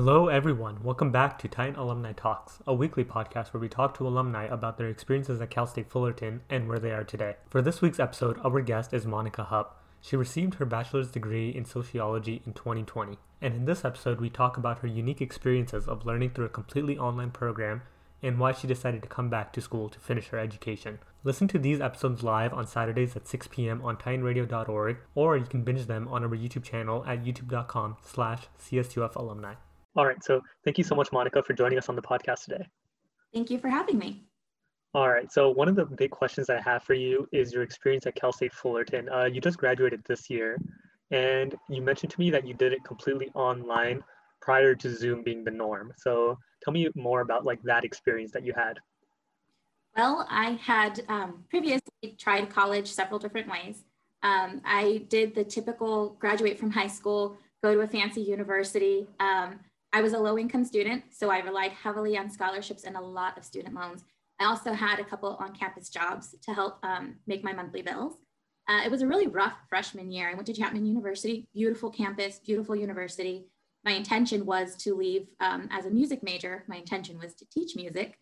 Hello, everyone. Welcome back to Titan Alumni Talks, a weekly podcast where we talk to alumni about their experiences at Cal State Fullerton and where they are today. For this week's episode, our guest is Monica Hupp. She received her bachelor's degree in sociology in 2020. And in this episode, we talk about her unique experiences of learning through a completely online program and why she decided to come back to school to finish her education. Listen to these episodes live on Saturdays at 6 p.m. on titanradio.org, or you can binge them on our YouTube channel at youtube.com slash CSUF alumni. All right. So thank you so much, Monica, for joining us on the podcast today. Thank you for having me. All right. So one of the big questions I have for you is your experience at Cal State Fullerton. Uh, you just graduated this year, and you mentioned to me that you did it completely online prior to Zoom being the norm. So tell me more about like that experience that you had. Well, I had um, previously tried college several different ways. Um, I did the typical graduate from high school, go to a fancy university. Um, I was a low income student, so I relied heavily on scholarships and a lot of student loans. I also had a couple on campus jobs to help um, make my monthly bills. Uh, it was a really rough freshman year. I went to Chapman University, beautiful campus, beautiful university. My intention was to leave um, as a music major. My intention was to teach music.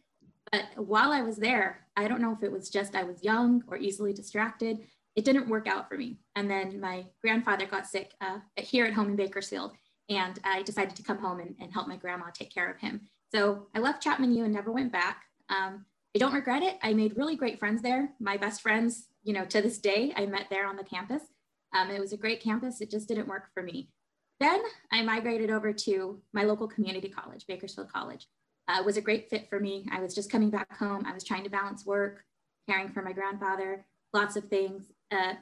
But while I was there, I don't know if it was just I was young or easily distracted. It didn't work out for me. And then my grandfather got sick uh, here at home in Bakersfield and I decided to come home and, and, help my grandma take care of him. So I left Chapman U and never went back. Um, I don't regret it. I made really great friends there. My best friends, you know, to this day, I met there on the campus. Um, it was a great campus. It just didn't work for me. Then I migrated over to my local community college, Bakersfield College. Uh, was a great fit for me. I was just coming back home. I was trying to balance work, caring for my grandfather, lots of things. Uh,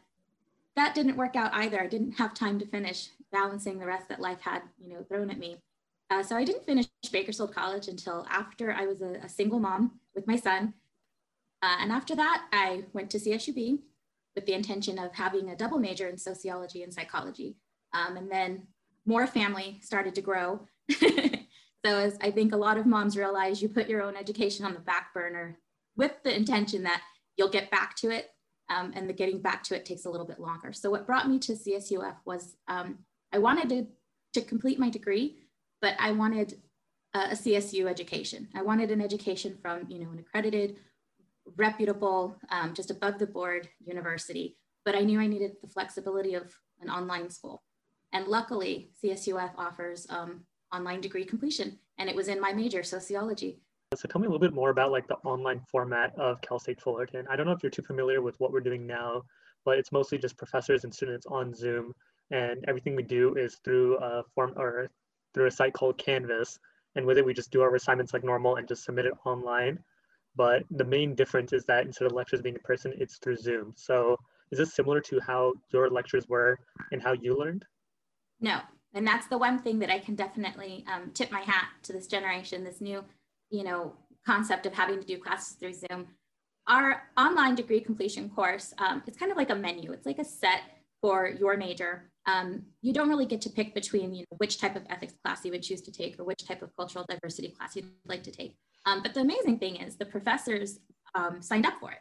that didn't work out either. I didn't have time to finish balancing the rest that life had, you know, thrown at me. Uh, so I didn't finish Bakersfield College until after I was a, a single mom with my son. Uh, and after that, I went to CSUB with the intention of having a double major in sociology and psychology. Um, and then more family started to grow. so as I think a lot of moms realize, you put your own education on the back burner with the intention that you'll get back to it um, and the getting back to it takes a little bit longer. So what brought me to CSUF was um, I wanted to, to complete my degree, but I wanted a, a CSU education. I wanted an education from you know an accredited, reputable, um, just above the board university. But I knew I needed the flexibility of an online school, and luckily CSUF offers um, online degree completion, and it was in my major sociology. So tell me a little bit more about like the online format of Cal State Fullerton. I don't know if you're too familiar with what we're doing now, but it's mostly just professors and students on Zoom, and everything we do is through a form or through a site called Canvas. And with it, we just do our assignments like normal and just submit it online. But the main difference is that instead of lectures being in person, it's through Zoom. So is this similar to how your lectures were and how you learned? No, and that's the one thing that I can definitely um, tip my hat to this generation, this new you know, concept of having to do classes through Zoom. Our online degree completion course, um, it's kind of like a menu. It's like a set for your major. Um, you don't really get to pick between you know, which type of ethics class you would choose to take or which type of cultural diversity class you'd like to take. Um, but the amazing thing is the professors um, signed up for it.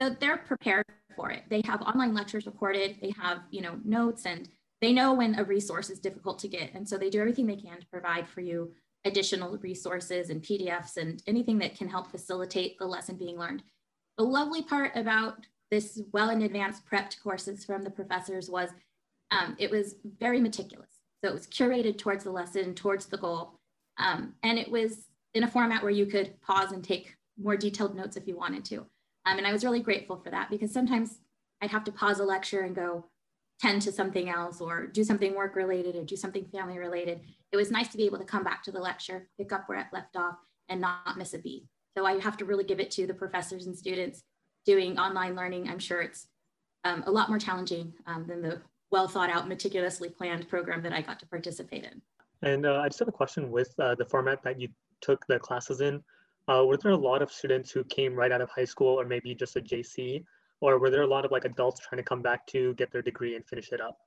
So they're prepared for it. They have online lectures recorded. They have you know notes and they know when a resource is difficult to get. And so they do everything they can to provide for you additional resources and PDFs and anything that can help facilitate the lesson being learned. The lovely part about this well in advance prepped courses from the professors was um, it was very meticulous. So it was curated towards the lesson, towards the goal. Um, and it was in a format where you could pause and take more detailed notes if you wanted to. Um, and I was really grateful for that because sometimes I'd have to pause a lecture and go tend to something else or do something work related or do something family related it was nice to be able to come back to the lecture, pick up where it left off, and not miss a beat. So I have to really give it to the professors and students doing online learning. I'm sure it's um, a lot more challenging um, than the well thought out, meticulously planned program that I got to participate in. And uh, I just have a question with uh, the format that you took the classes in. Uh, were there a lot of students who came right out of high school or maybe just a JC? Or were there a lot of like adults trying to come back to get their degree and finish it up?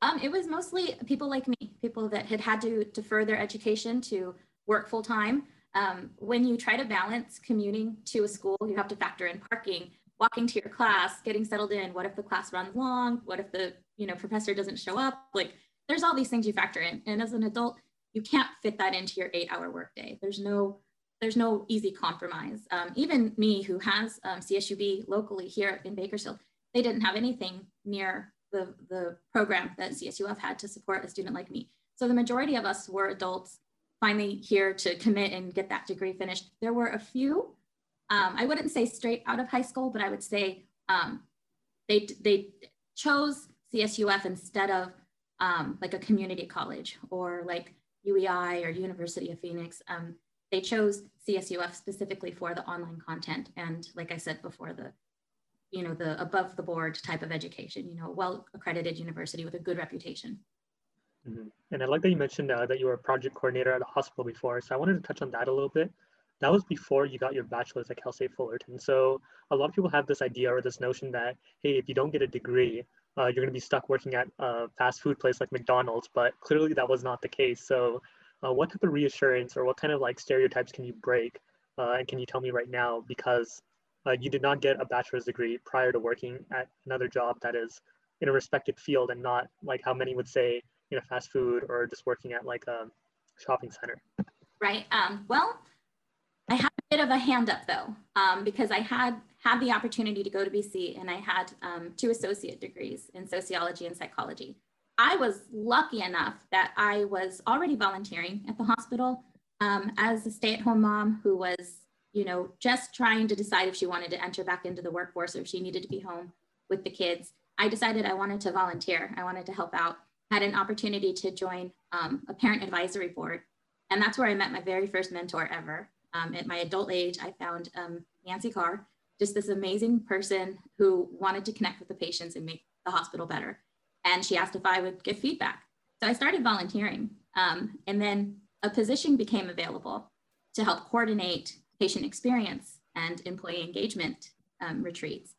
Um, it was mostly people like me, people that had had to defer their education to work full time. Um, when you try to balance commuting to a school, you have to factor in parking, walking to your class, getting settled in. What if the class runs long? What if the you know professor doesn't show up? Like there's all these things you factor in. And as an adult, you can't fit that into your eight hour workday. There's no there's no easy compromise. Um, even me, who has um, CSUB locally here in Bakersfield, they didn't have anything near the, the program that CSUF had to support a student like me. So the majority of us were adults finally here to commit and get that degree finished. There were a few, um, I wouldn't say straight out of high school, but I would say um, they, they chose CSUF instead of um, like a community college or like UEI or University of Phoenix. Um, they chose CSUF specifically for the online content. And like I said before, the you know the above the board type of education you know well accredited university with a good reputation mm-hmm. and i like that you mentioned uh, that you were a project coordinator at a hospital before so i wanted to touch on that a little bit that was before you got your bachelor's at cal state fullerton so a lot of people have this idea or this notion that hey if you don't get a degree uh, you're going to be stuck working at a fast food place like mcdonald's but clearly that was not the case so uh, what type of reassurance or what kind of like stereotypes can you break uh, and can you tell me right now because uh, you did not get a bachelor's degree prior to working at another job that is in a respected field and not like how many would say in a fast food or just working at like a shopping center. Right. Um, well, bit of a hand up though, um, because I had had the opportunity to go to BC and I had um, two associate degrees in sociology and psychology. I was lucky enough that I was already volunteering at the hospital um, as a stay-at-home mom who was you know, just trying to decide if she wanted to enter back into the workforce or if she needed to be home with the kids. I decided I wanted to volunteer. I wanted to help out. Had an opportunity to join um, a parent advisory board. And that's where I met my very first mentor ever. Um, at my adult age, I found um, Nancy Carr, just this amazing person who wanted to connect with the patients and make the hospital better. And she asked if I would give feedback. So I started volunteering. Um, and then a position became available to help coordinate patient experience and employee engagement um, retreats.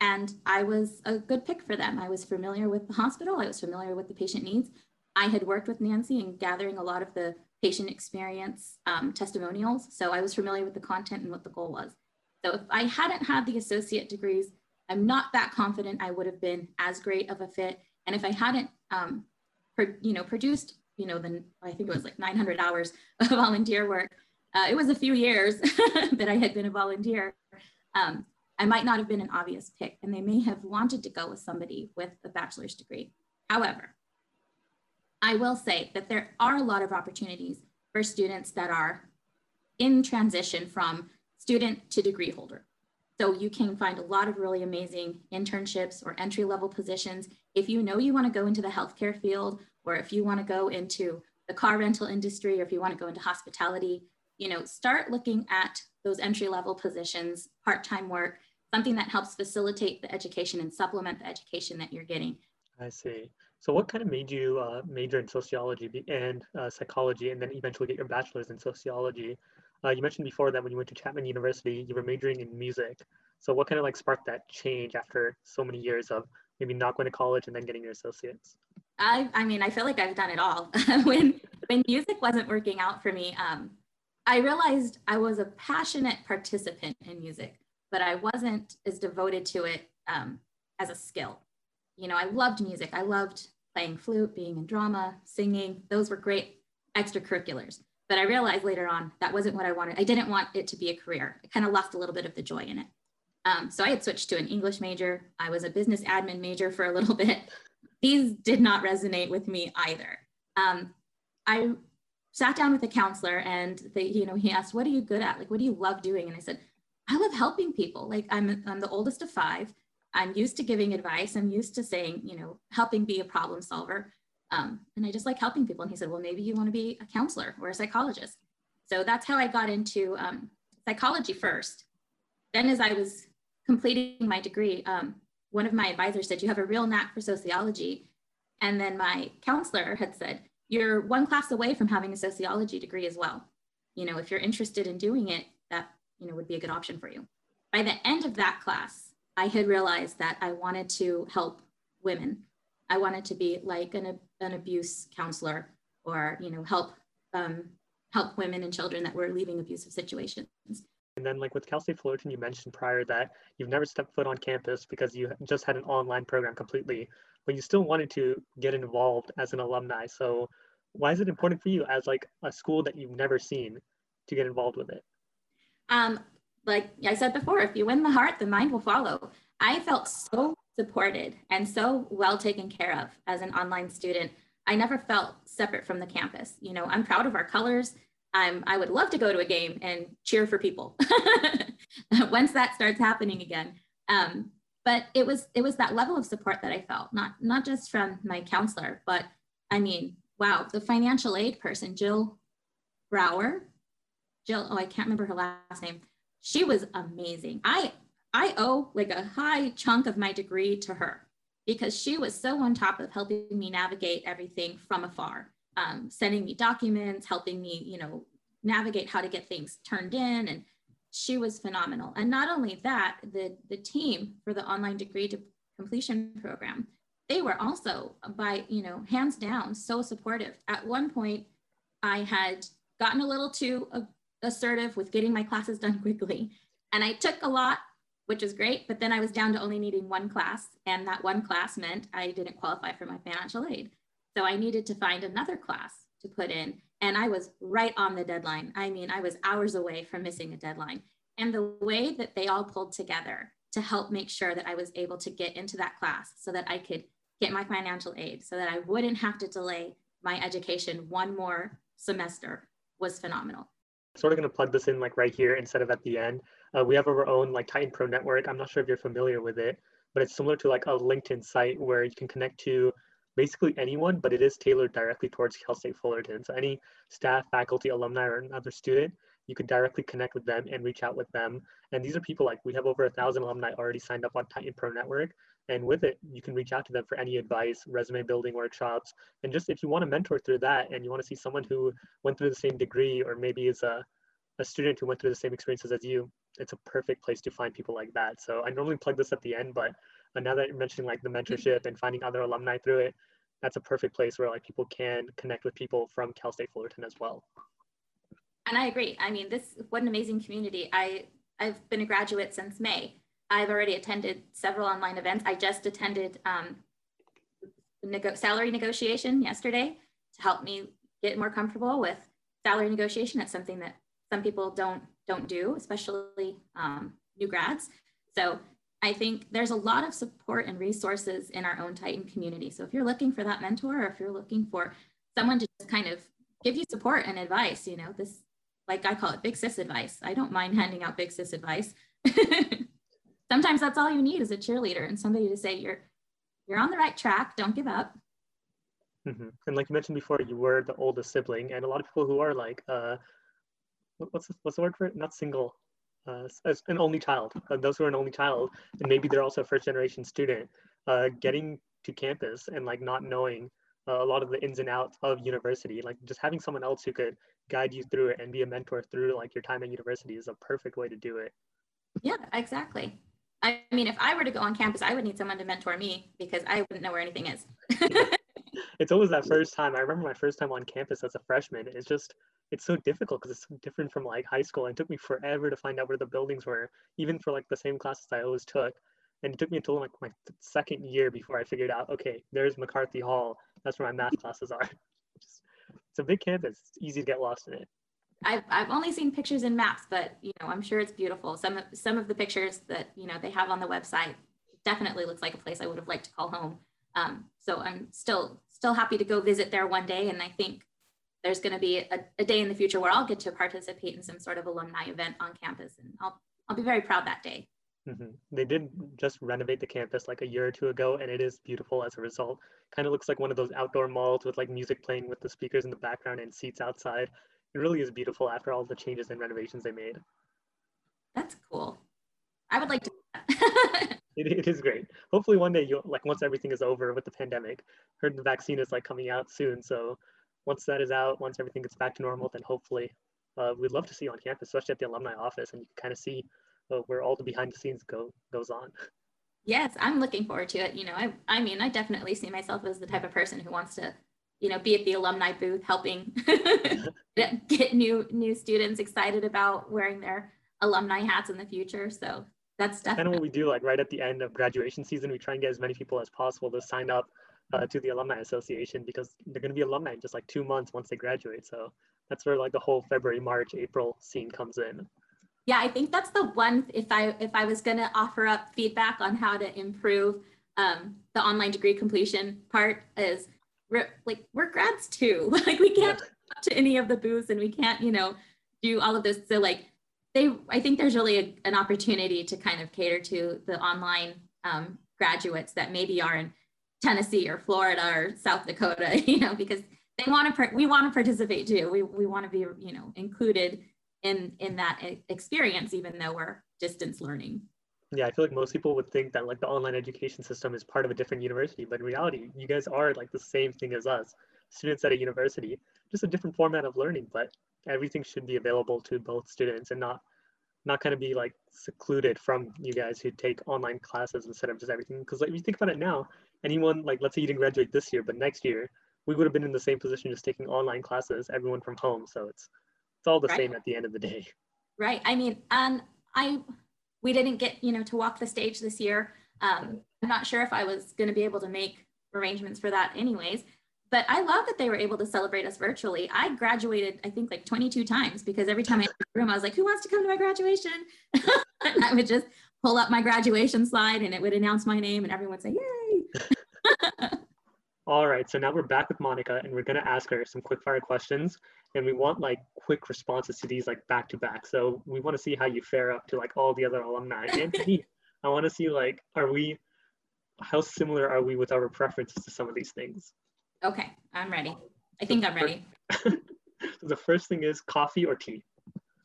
And I was a good pick for them. I was familiar with the hospital, I was familiar with the patient needs. I had worked with Nancy in gathering a lot of the patient experience um, testimonials. So I was familiar with the content and what the goal was. So if I hadn't had the associate degrees, I'm not that confident I would have been as great of a fit. And if I hadn't, um, pro- you know, produced, you know, then I think it was like 900 hours of volunteer work, uh, it was a few years that I had been a volunteer. Um, I might not have been an obvious pick, and they may have wanted to go with somebody with a bachelor's degree. However, I will say that there are a lot of opportunities for students that are in transition from student to degree holder. So you can find a lot of really amazing internships or entry level positions. If you know you want to go into the healthcare field, or if you want to go into the car rental industry, or if you want to go into hospitality, you know, start looking at those entry level positions, part-time work, something that helps facilitate the education and supplement the education that you're getting. I see. So what kind of made you uh, major in sociology and uh, psychology and then eventually get your bachelor's in sociology? Uh, you mentioned before that when you went to Chapman University, you were majoring in music. So what kind of like sparked that change after so many years of maybe not going to college and then getting your associates? I, I mean, I feel like I've done it all. when when music wasn't working out for me, um, I realized I was a passionate participant in music, but I wasn't as devoted to it um, as a skill. You know, I loved music. I loved playing flute, being in drama, singing. Those were great extracurriculars. But I realized later on that wasn't what I wanted. I didn't want it to be a career. I kind of lost a little bit of the joy in it. Um, so I had switched to an English major. I was a business admin major for a little bit. These did not resonate with me either. Um, I sat down with a counselor and they, you know, he asked, what are you good at? Like, what do you love doing? And I said, I love helping people. Like I'm, I'm the oldest of five. I'm used to giving advice. I'm used to saying, you know, helping be a problem solver. Um, and I just like helping people. And he said, well, maybe you want to be a counselor or a psychologist. So that's how I got into um, psychology first. Then as I was completing my degree, um, one of my advisors said, you have a real knack for sociology. And then my counselor had said, you're one class away from having a sociology degree as well. You know, if you're interested in doing it, that, you know, would be a good option for you. By the end of that class, I had realized that I wanted to help women. I wanted to be like an, an abuse counselor or, you know, help um, help women and children that were leaving abusive situations. And then, like with Cal State Fullerton, you mentioned prior that you've never stepped foot on campus because you just had an online program completely, but you still wanted to get involved as an alumni. So, why is it important for you as like a school that you've never seen to get involved with it? Um, like I said before, if you win the heart, the mind will follow. I felt so supported and so well taken care of as an online student. I never felt separate from the campus. You know, I'm proud of our colors. I'm, I would love to go to a game and cheer for people once that starts happening again. Um, but it was it was that level of support that I felt, not not just from my counselor, but I mean, wow, the financial aid person, Jill Brower, Jill, oh, I can't remember her last name. She was amazing. I I owe like a high chunk of my degree to her because she was so on top of helping me navigate everything from afar, um, sending me documents, helping me, you know, navigate how to get things turned in. And she was phenomenal. And not only that, the, the team for the online degree to completion program, they were also by, you know, hands down, so supportive. At one point, I had gotten a little too assertive with getting my classes done quickly. And I took a lot which was great. But then I was down to only needing one class, and that one class meant I didn't qualify for my financial aid. So I needed to find another class to put in, and I was right on the deadline. I mean, I was hours away from missing a deadline. And the way that they all pulled together to help make sure that I was able to get into that class so that I could get my financial aid, so that I wouldn't have to delay my education one more semester was phenomenal. Sort of going to plug this in like right here instead of at the end. Uh, we have our own like Titan Pro network. I'm not sure if you're familiar with it, but it's similar to like a LinkedIn site where you can connect to basically anyone, but it is tailored directly towards Cal State Fullerton. So any staff, faculty, alumni, or another student, you can directly connect with them and reach out with them. And these are people like we have over a thousand alumni already signed up on Titan Pro Network. And with it, you can reach out to them for any advice, resume building workshops, and just if you want to mentor through that and you want to see someone who went through the same degree or maybe is a, a student who went through the same experiences as you, it's a perfect place to find people like that. So I normally plug this at the end, but uh, now that you're mentioning like the mentorship and finding other alumni through it, that's a perfect place where like people can connect with people from Cal State Fullerton as well. And I agree. I mean, this what an amazing community. I I've been a graduate since May. I've already attended several online events. I just attended um, nego- salary negotiation yesterday to help me get more comfortable with salary negotiation. It's something that some people don't don't do, especially um, new grads. So I think there's a lot of support and resources in our own Titan community. So if you're looking for that mentor, or if you're looking for someone to just kind of give you support and advice, you know, this, like I call it big sis advice. I don't mind handing out big sis advice. Sometimes that's all you need is a cheerleader and somebody to say you're, you're on the right track. Don't give up. Mm-hmm. And like you mentioned before, you were the oldest sibling, and a lot of people who are like uh, what's the, what's the word for it? Not single, uh, as an only child. Uh, those who are an only child, and maybe they're also a first generation student, uh, getting to campus and like not knowing uh, a lot of the ins and outs of university, like just having someone else who could guide you through it and be a mentor through like your time at university is a perfect way to do it. Yeah, exactly. I mean, if I were to go on campus, I would need someone to mentor me because I wouldn't know where anything is. it's always that first time. I remember my first time on campus as a freshman. It's just it's so difficult because it's so different from like high school. And it took me forever to find out where the buildings were, even for like the same classes I always took. And it took me until like my second year before I figured out, okay, there's McCarthy Hall. That's where my math classes are. it's a big campus. It's easy to get lost in it. I've, I've only seen pictures and maps, but you know, I'm sure it's beautiful. Some some of the pictures that you know they have on the website definitely looks like a place I would have liked to call home. Um, so I'm still still happy to go visit there one day, and I think there's going to be a, a, day in the future where I'll get to participate in some sort of alumni event on campus, and I'll I'll be very proud that day. Mm-hmm. They did just renovate the campus like a year or two ago, and it is beautiful as a result. Kind of looks like one of those outdoor malls with like music playing with the speakers in the background and seats outside. It really is beautiful after all the changes and renovations they made. That's cool. I would like to. it, it is great. Hopefully one day you'll like once everything is over with the pandemic. Heard the vaccine is like coming out soon, so once that is out, once everything gets back to normal, then hopefully uh, we'd love to see you on campus, especially at the alumni office, and you can kind of see uh, where all the behind the scenes go goes on. Yes, I'm looking forward to it. You know, I, I mean, I definitely see myself as the type of person who wants to, you know, be at the alumni booth helping get new new students excited about wearing their alumni hats in the future. So that's definitely kind of what we do. Like right at the end of graduation season, we try and get as many people as possible to sign up uh, to the Alumni Association because they're going to be alumni in just like two months once they graduate. So that's where like the whole February, March, April scene comes in. Yeah, I think that's the one. If I if I was going to offer up feedback on how to improve um, the online degree completion part is we're, like we're grads too. like we can't yeah. to any of the booths and we can't you know do all of this. So like they, I think there's really a, an opportunity to kind of cater to the online um, graduates that maybe are in Tennessee or Florida or South Dakota, you know, because they want to, we want to participate too. We, we want to be, you know, included in, in that experience, even though we're distance learning. Yeah, I feel like most people would think that like the online education system is part of a different university, but in reality, you guys are like the same thing as us, students at a university, just a different format of learning, but everything should be available to both students and not not kind of be like secluded from you guys who take online classes instead of just everything. Because like if you think about it now, anyone like let's say you didn't graduate this year, but next year we would have been in the same position just taking online classes, everyone from home. So it's it's all the right. same at the end of the day. Right. I mean, and I we didn't get you know to walk the stage this year. Um, I'm not sure if I was going to be able to make arrangements for that anyways but I love that they were able to celebrate us virtually. I graduated, I think, like 22 times because every time I entered the room, I was like, "Who wants to come to my graduation?" and I would just pull up my graduation slide, and it would announce my name, and everyone would say, "Yay!" All right, so now we're back with Monica, and we're gonna ask her some quick fire questions, and we want like quick responses to these like back to back. So we want to see how you fare up to like all the other alumni. And I want to see like, are we, how similar are we with our preferences to some of these things? Okay, I'm ready. I think I'm ready. so the first thing is coffee or tea?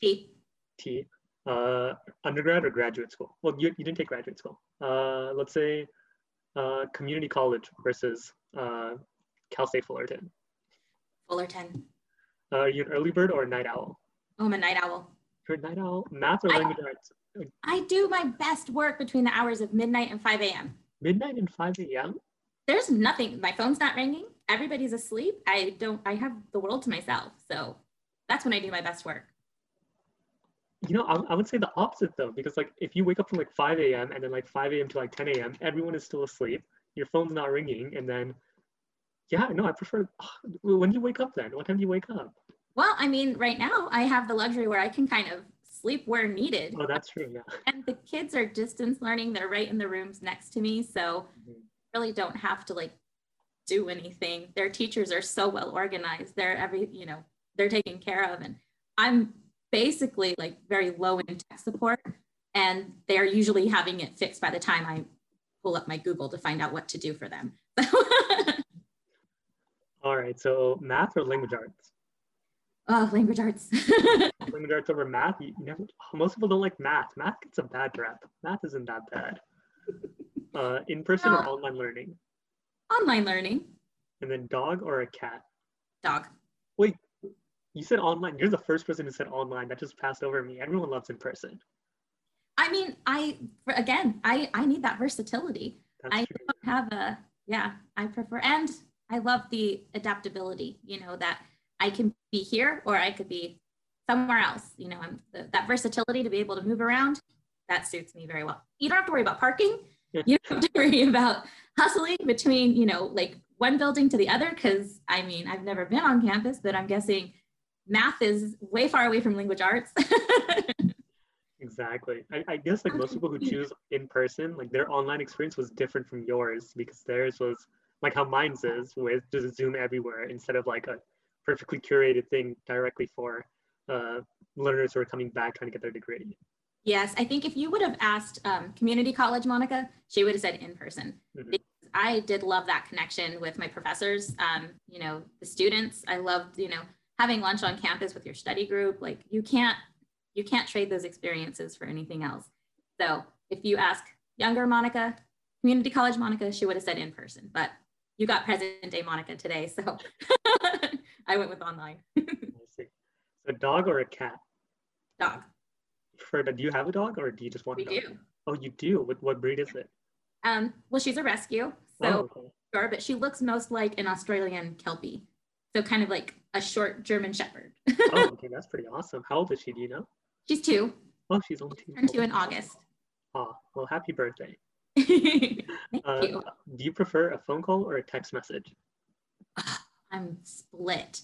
Tea. Tea. Uh, undergrad or graduate school? Well, you, you didn't take graduate school. Uh, let's say uh, community college versus uh, Cal State Fullerton. Fullerton. Uh, are you an early bird or a night owl? Oh, I'm a night owl. You're a night owl? Math or I, language arts? I do my best work between the hours of midnight and 5 a.m. Midnight and 5 a.m.? There's nothing. My phone's not ringing everybody's asleep, I don't, I have the world to myself. So that's when I do my best work. You know, I, I would say the opposite though, because like if you wake up from like 5 a.m. and then like 5 a.m. to like 10 a.m., everyone is still asleep, your phone's not ringing, and then yeah, no, I prefer. When do you wake up then? What time do you wake up? Well, I mean, right now I have the luxury where I can kind of sleep where needed. Oh, that's true. Yeah. And the kids are distance learning; they're right in the rooms next to me, so mm-hmm. really don't have to like do anything. Their teachers are so well organized. They're every, you know, they're taken care of. And I'm basically like very low in tech support. And they're usually having it fixed by the time I pull up my Google to find out what to do for them. All right. So math or language arts? Oh, language arts. language arts over math. You never, most people don't like math. Math gets a bad rep. Math isn't that bad. Uh, in person no. or online learning? Online learning. And then dog or a cat? Dog. Wait, you said online. You're the first person who said online. That just passed over me. Everyone loves in person. I mean, I again, I I need that versatility. That's I true. don't have a yeah. I prefer and I love the adaptability. You know that I can be here or I could be somewhere else. You know, I'm the, that versatility to be able to move around. That suits me very well. You don't have to worry about parking. you don't have to worry about hustling between, you know, like one building to the other. Cause I mean, I've never been on campus, but I'm guessing math is way far away from language arts. exactly. I, I, guess like most people who choose in person, like their online experience was different from yours because theirs was like how mine's is with just Zoom everywhere instead of like a perfectly curated thing directly for uh, learners who are coming back trying to get their degree. Yes, I think if you would have asked um, community college Monica, she would have said in person. Mm-hmm. I did love that connection with my professors, um, you know, the students. I loved, you know, having lunch on campus with your study group. Like you can't, you can't trade those experiences for anything else. So if you ask younger Monica, community college Monica, she would have said in person, but you got present day Monica today. So I went with online. I see. So dog or a cat? Dog for do you have a dog or do you just want we a dog? do. Oh, you do. What what breed is it? Um, well, she's a rescue, so oh, okay. sure, but she looks most like an Australian Kelpie, so kind of like a short German Shepherd. oh, okay, that's pretty awesome. How old is she? Do you know? She's two. Oh, she's only two. Turned two in August. Oh, well, happy birthday. Thank Uh, you. do you prefer a phone call or a text message? I'm split.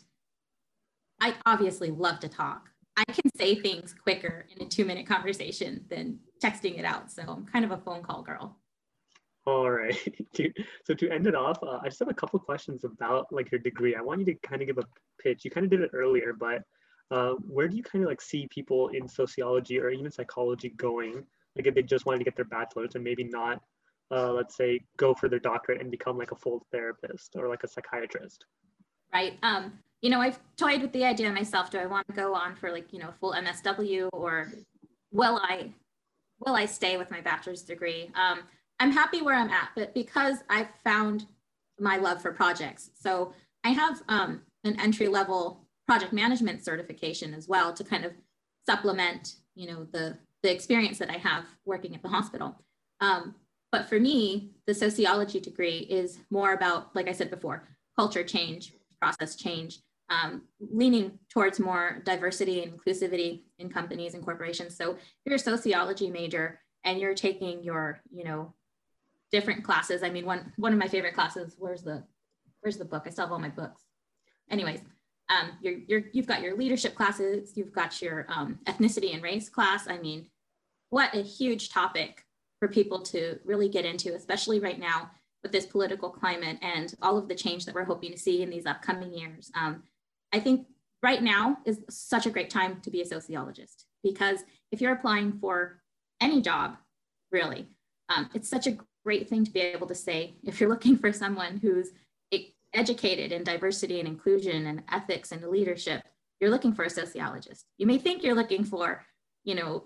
I obviously love to talk. I can say things quicker in a two minute conversation than texting it out. So I'm kind of a phone call girl. All right. So to end it off, uh, I just have a couple questions about like your degree. I want you to kind of give a pitch. You kind of did it earlier, but uh, where do you kind of like see people in sociology or even psychology going? Like if they just wanted to get their bachelor's and maybe not, uh, let's say, go for their doctorate and become like a full therapist or like a psychiatrist. right? Um, you know, I've toyed with the idea myself. Do I want to go on for like, you know, full MSW or will I will I stay with my bachelor's degree? Um, I'm happy where I'm at, but because I've found my love for projects. So I have um, an entry level project management certification as well to kind of supplement, you know, the the experience that I have working at the hospital. Um, but for me, the sociology degree is more about, like I said before, culture change, process change, um, leaning towards more diversity and inclusivity in companies and corporations. So if you're a sociology major and you're taking your, you know, different classes. I mean, one one of my favorite classes. Where's the Where's the book? I still have all my books. Anyways, um, you're, you're you've got your leadership classes. You've got your um, ethnicity and race class. I mean, what a huge topic for people to really get into, especially right now with this political climate and all of the change that we're hoping to see in these upcoming years. Um, I think right now is such a great time to be a sociologist because if you're applying for any job, really, um, it's such a great thing to be able to say if you're looking for someone who's educated in diversity and inclusion and ethics and leadership, you're looking for a sociologist. You may think you're looking for, you know,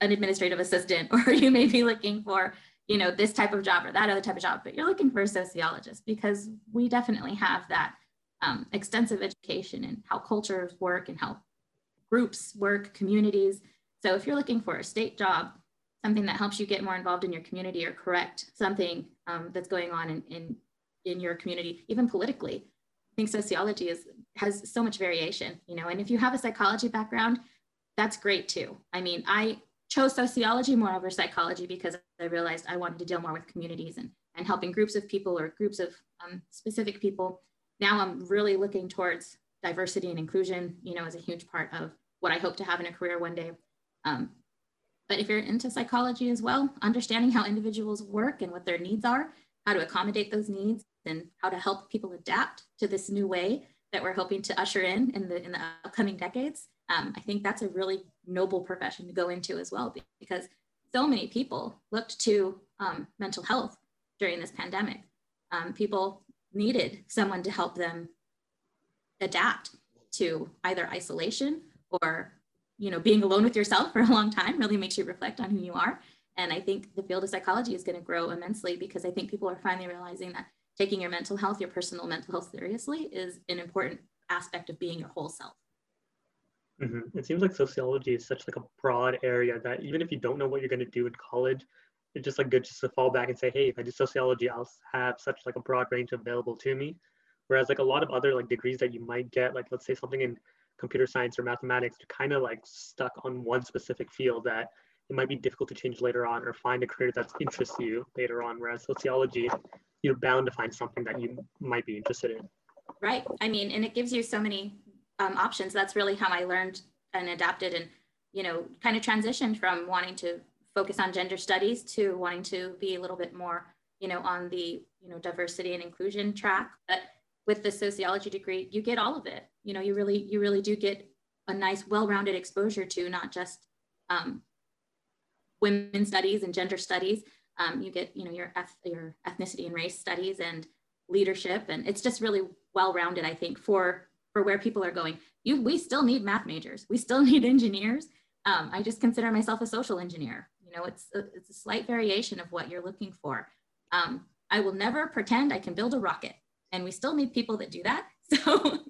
an administrative assistant, or you may be looking for, you know, this type of job or that other type of job, but you're looking for a sociologist because we definitely have that um, extensive education in how cultures work and how groups work, communities. So if you're looking for a state job, something that helps you get more involved in your community or correct something um, that's going on in, in, in your community, even politically, I think sociology is has so much variation, you know, and if you have a psychology background, that's great too. I mean, I chose sociology more over psychology because I realized I wanted to deal more with communities and, and helping groups of people or groups of um, specific people. Now I'm really looking towards diversity and inclusion, you know, as a huge part of what I hope to have in a career one day. Um, but if you're into psychology as well, understanding how individuals work and what their needs are, how to accommodate those needs, and how to help people adapt to this new way that we're hoping to usher in in the in the upcoming decades, um, I think that's a really noble profession to go into as well because so many people looked to um, mental health during this pandemic. Um, people needed someone to help them adapt to either isolation or you know being alone with yourself for a long time really makes you reflect on who you are and i think the field of psychology is going to grow immensely because i think people are finally realizing that taking your mental health your personal mental health seriously is an important aspect of being your whole self Mm-hmm. It seems like sociology is such like a broad area that even if you don't know what you're going to do in college, it's just like good just to fall back and say, hey, if I do sociology, I'll have such like a broad range available to me. Whereas like a lot of other like degrees that you might get, like let's say something in computer science or mathematics, you're kind of like stuck on one specific field that it might be difficult to change later on or find a career that interests you later on. Whereas sociology, you're bound to find something that you might be interested in. Right. I mean, and it gives you so many um, options. That's really how I learned and adapted and, you know, kind of transitioned from wanting to focus on gender studies to wanting to be a little bit more, you know, on the, you know, diversity and inclusion track. But with the sociology degree, you get all of it. You know, you really, you really do get a nice, well-rounded exposure to not just um, women studies and gender studies. Um, you get, you know, your, eth- your ethnicity and race studies and leadership. And it's just really well-rounded, I think, for for where people are going. You, we still need math majors. We still need engineers. Um, I just consider myself a social engineer. You know, it's a, it's a slight variation of what you're looking for. Um, I will never pretend I can build a rocket, and we still need people that do that. So,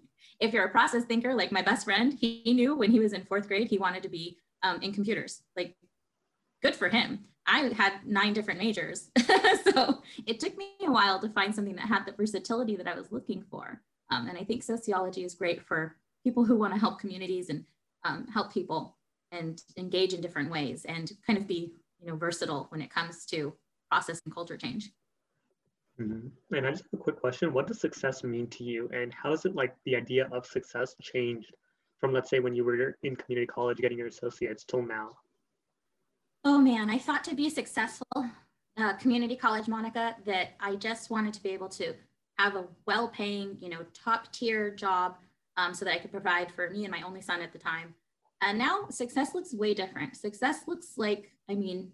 if you're a process thinker, like my best friend, he, he knew when he was in fourth grade he wanted to be um, in computers. Like, good for him. I had nine different majors, so it took me a while to find something that had the versatility that I was looking for. Um, and I think sociology is great for people who want to help communities and um, help people and engage in different ways and kind of be, you know, versatile when it comes to process and culture change. Mm-hmm. And I just have a quick question. What does success mean to you? And how is it like the idea of success changed from, let's say, when you were in community college getting your associates till now? Oh man, I thought to be successful, uh, community college, Monica, that I just wanted to be able to have a well paying, you know, top tier job um, so that I could provide for me and my only son at the time. And now success looks way different. Success looks like, I mean,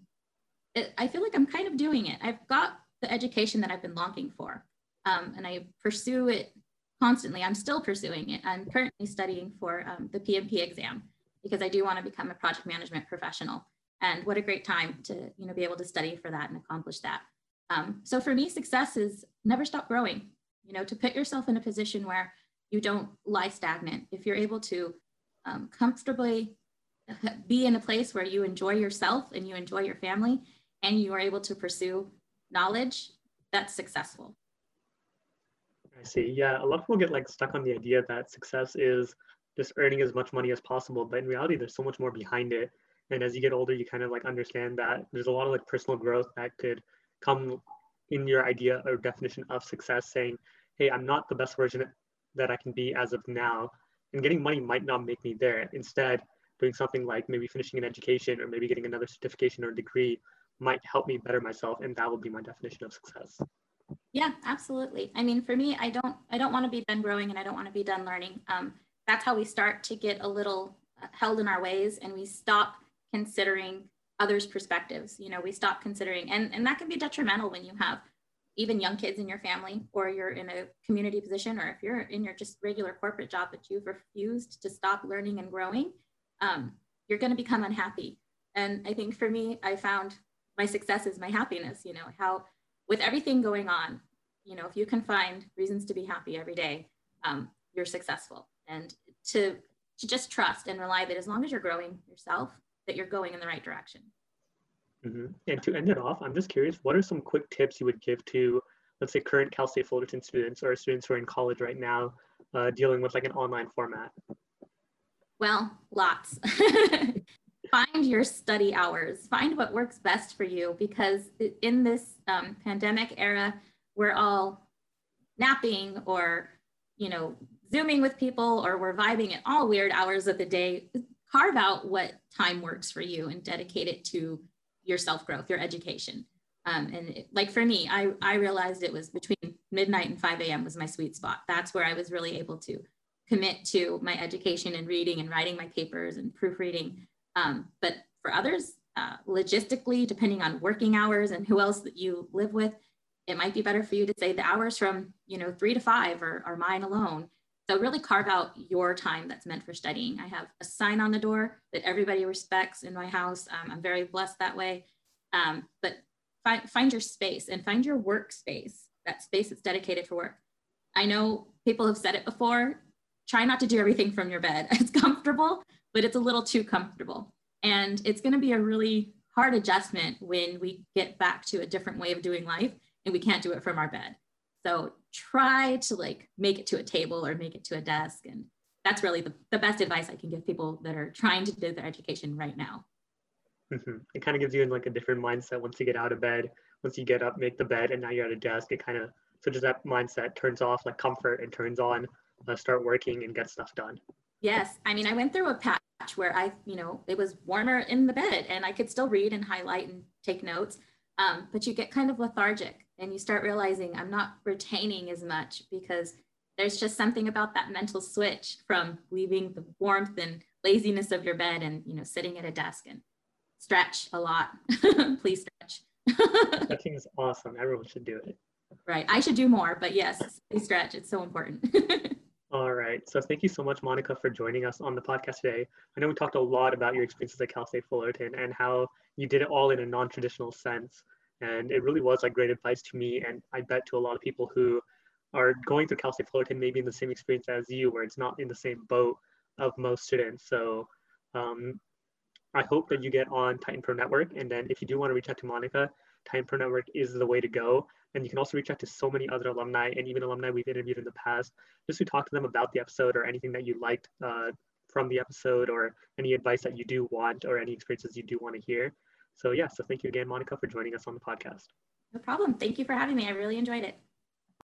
it, I feel like I'm kind of doing it. I've got the education that I've been longing for. Um, and I pursue it constantly. I'm still pursuing it. I'm currently studying for um, the PMP exam because I do want to become a project management professional. And what a great time to you know be able to study for that and accomplish that. Um, so for me, success is never stop growing. You know, to put yourself in a position where you don't lie stagnant. If you're able to um, comfortably be in a place where you enjoy yourself and you enjoy your family, and you are able to pursue knowledge, that's successful. I see. Yeah, a lot of people get like stuck on the idea that success is just earning as much money as possible, but in reality, there's so much more behind it. And as you get older, you kind of like understand that there's a lot of like personal growth that could come in your idea or definition of success, saying, "Hey, I'm not the best version that I can be as of now, and getting money might not make me there. Instead, doing something like maybe finishing an education or maybe getting another certification or degree might help me better myself and that would be my definition of success. Yeah absolutely. I mean for me i don't i don't want to be done growing and i don't want to be done learning. Um, that's how we start to get a little uh, held in our ways and we stop considering others perspectives you know we stop considering and and that can be detrimental when you have even young kids in your family or you're in a community position or if you're in your just regular corporate job that you've refused to stop learning and growing um, you're going to become unhappy. And i think for me i found my success is my happiness you know how with everything going on you know if you can find reasons to be happy every day um, you're successful. And to to just trust and rely that as long as you're growing yourself that you're going in the right direction mm-hmm. and to end it off i'm just curious what are some quick tips you would give to let's say current cal state fullerton students or students who are in college right now uh, dealing with like an online format well lots find your study hours, find what works best for you because in this um, pandemic era, we're all napping or, you know, zooming with people or we're vibing at all weird hours of the day. Carve out what time works for you and dedicate it to your self growth, your education. Um, and it, like for me, I, I realized it was between midnight and 5 a.m. was my sweet spot. That's where I was really able to commit to my education and reading and writing my papers and proofreading um, but for others, uh, logistically, depending on working hours and who else that you live with, it might be better for you to say the hours from you know three to five are, are mine alone. So really carve out your time that's meant for studying. I have a sign on the door that everybody respects in my house. Um, I'm very blessed that way. Um, but find, find your space and find your workspace, that space that's dedicated for work. I know people have said it before, try not to do everything from your bed. It's comfortable, but it's a little too comfortable. And it's going to be a really hard adjustment when we get back to a different way of doing life and we can't do it from our bed. So try to like make it to a table or make it to a desk. And that's really the, the best advice I can give people that are trying to do their education right now. Mm-hmm. It kind of gives you in like a different mindset once you get out of bed, once you get up, make the bed, and now you're at a desk. It kind of switches that mindset, turns off like comfort and turns on, uh, start working and get stuff done. Yes. I mean, I went through a patch where I, you know, it was warmer in the bed and I could still read and highlight and take notes. Um, but you get kind of lethargic and you start realizing I'm not retaining as much because there's just something about that mental switch from leaving the warmth and laziness of your bed and, you know, sitting at a desk and stretch a lot. Please stretch. Stretching is awesome. Everyone should do it. Right. I should do more, but yes, please stretch. It's so important. All right. So thank you so much, Monica, for joining us on the podcast today. I know we talked a lot about your experiences at Cal State Fullerton and how you did it all in a non-traditional sense. And it really was like great advice to me, and I bet to a lot of people who are going through Cal State Fullerton, maybe in the same experience as you, where it's not in the same boat of most students. So um, I hope that you get on Titan Pro Network. And then if you do want to reach out to Monica, Titan Pro Network is the way to go. And you can also reach out to so many other alumni and even alumni we've interviewed in the past just to talk to them about the episode or anything that you liked uh, from the episode or any advice that you do want or any experiences you do want to hear. So yeah, so thank you again, Monica, for joining us on the podcast. No problem. Thank you for having me. I really enjoyed it.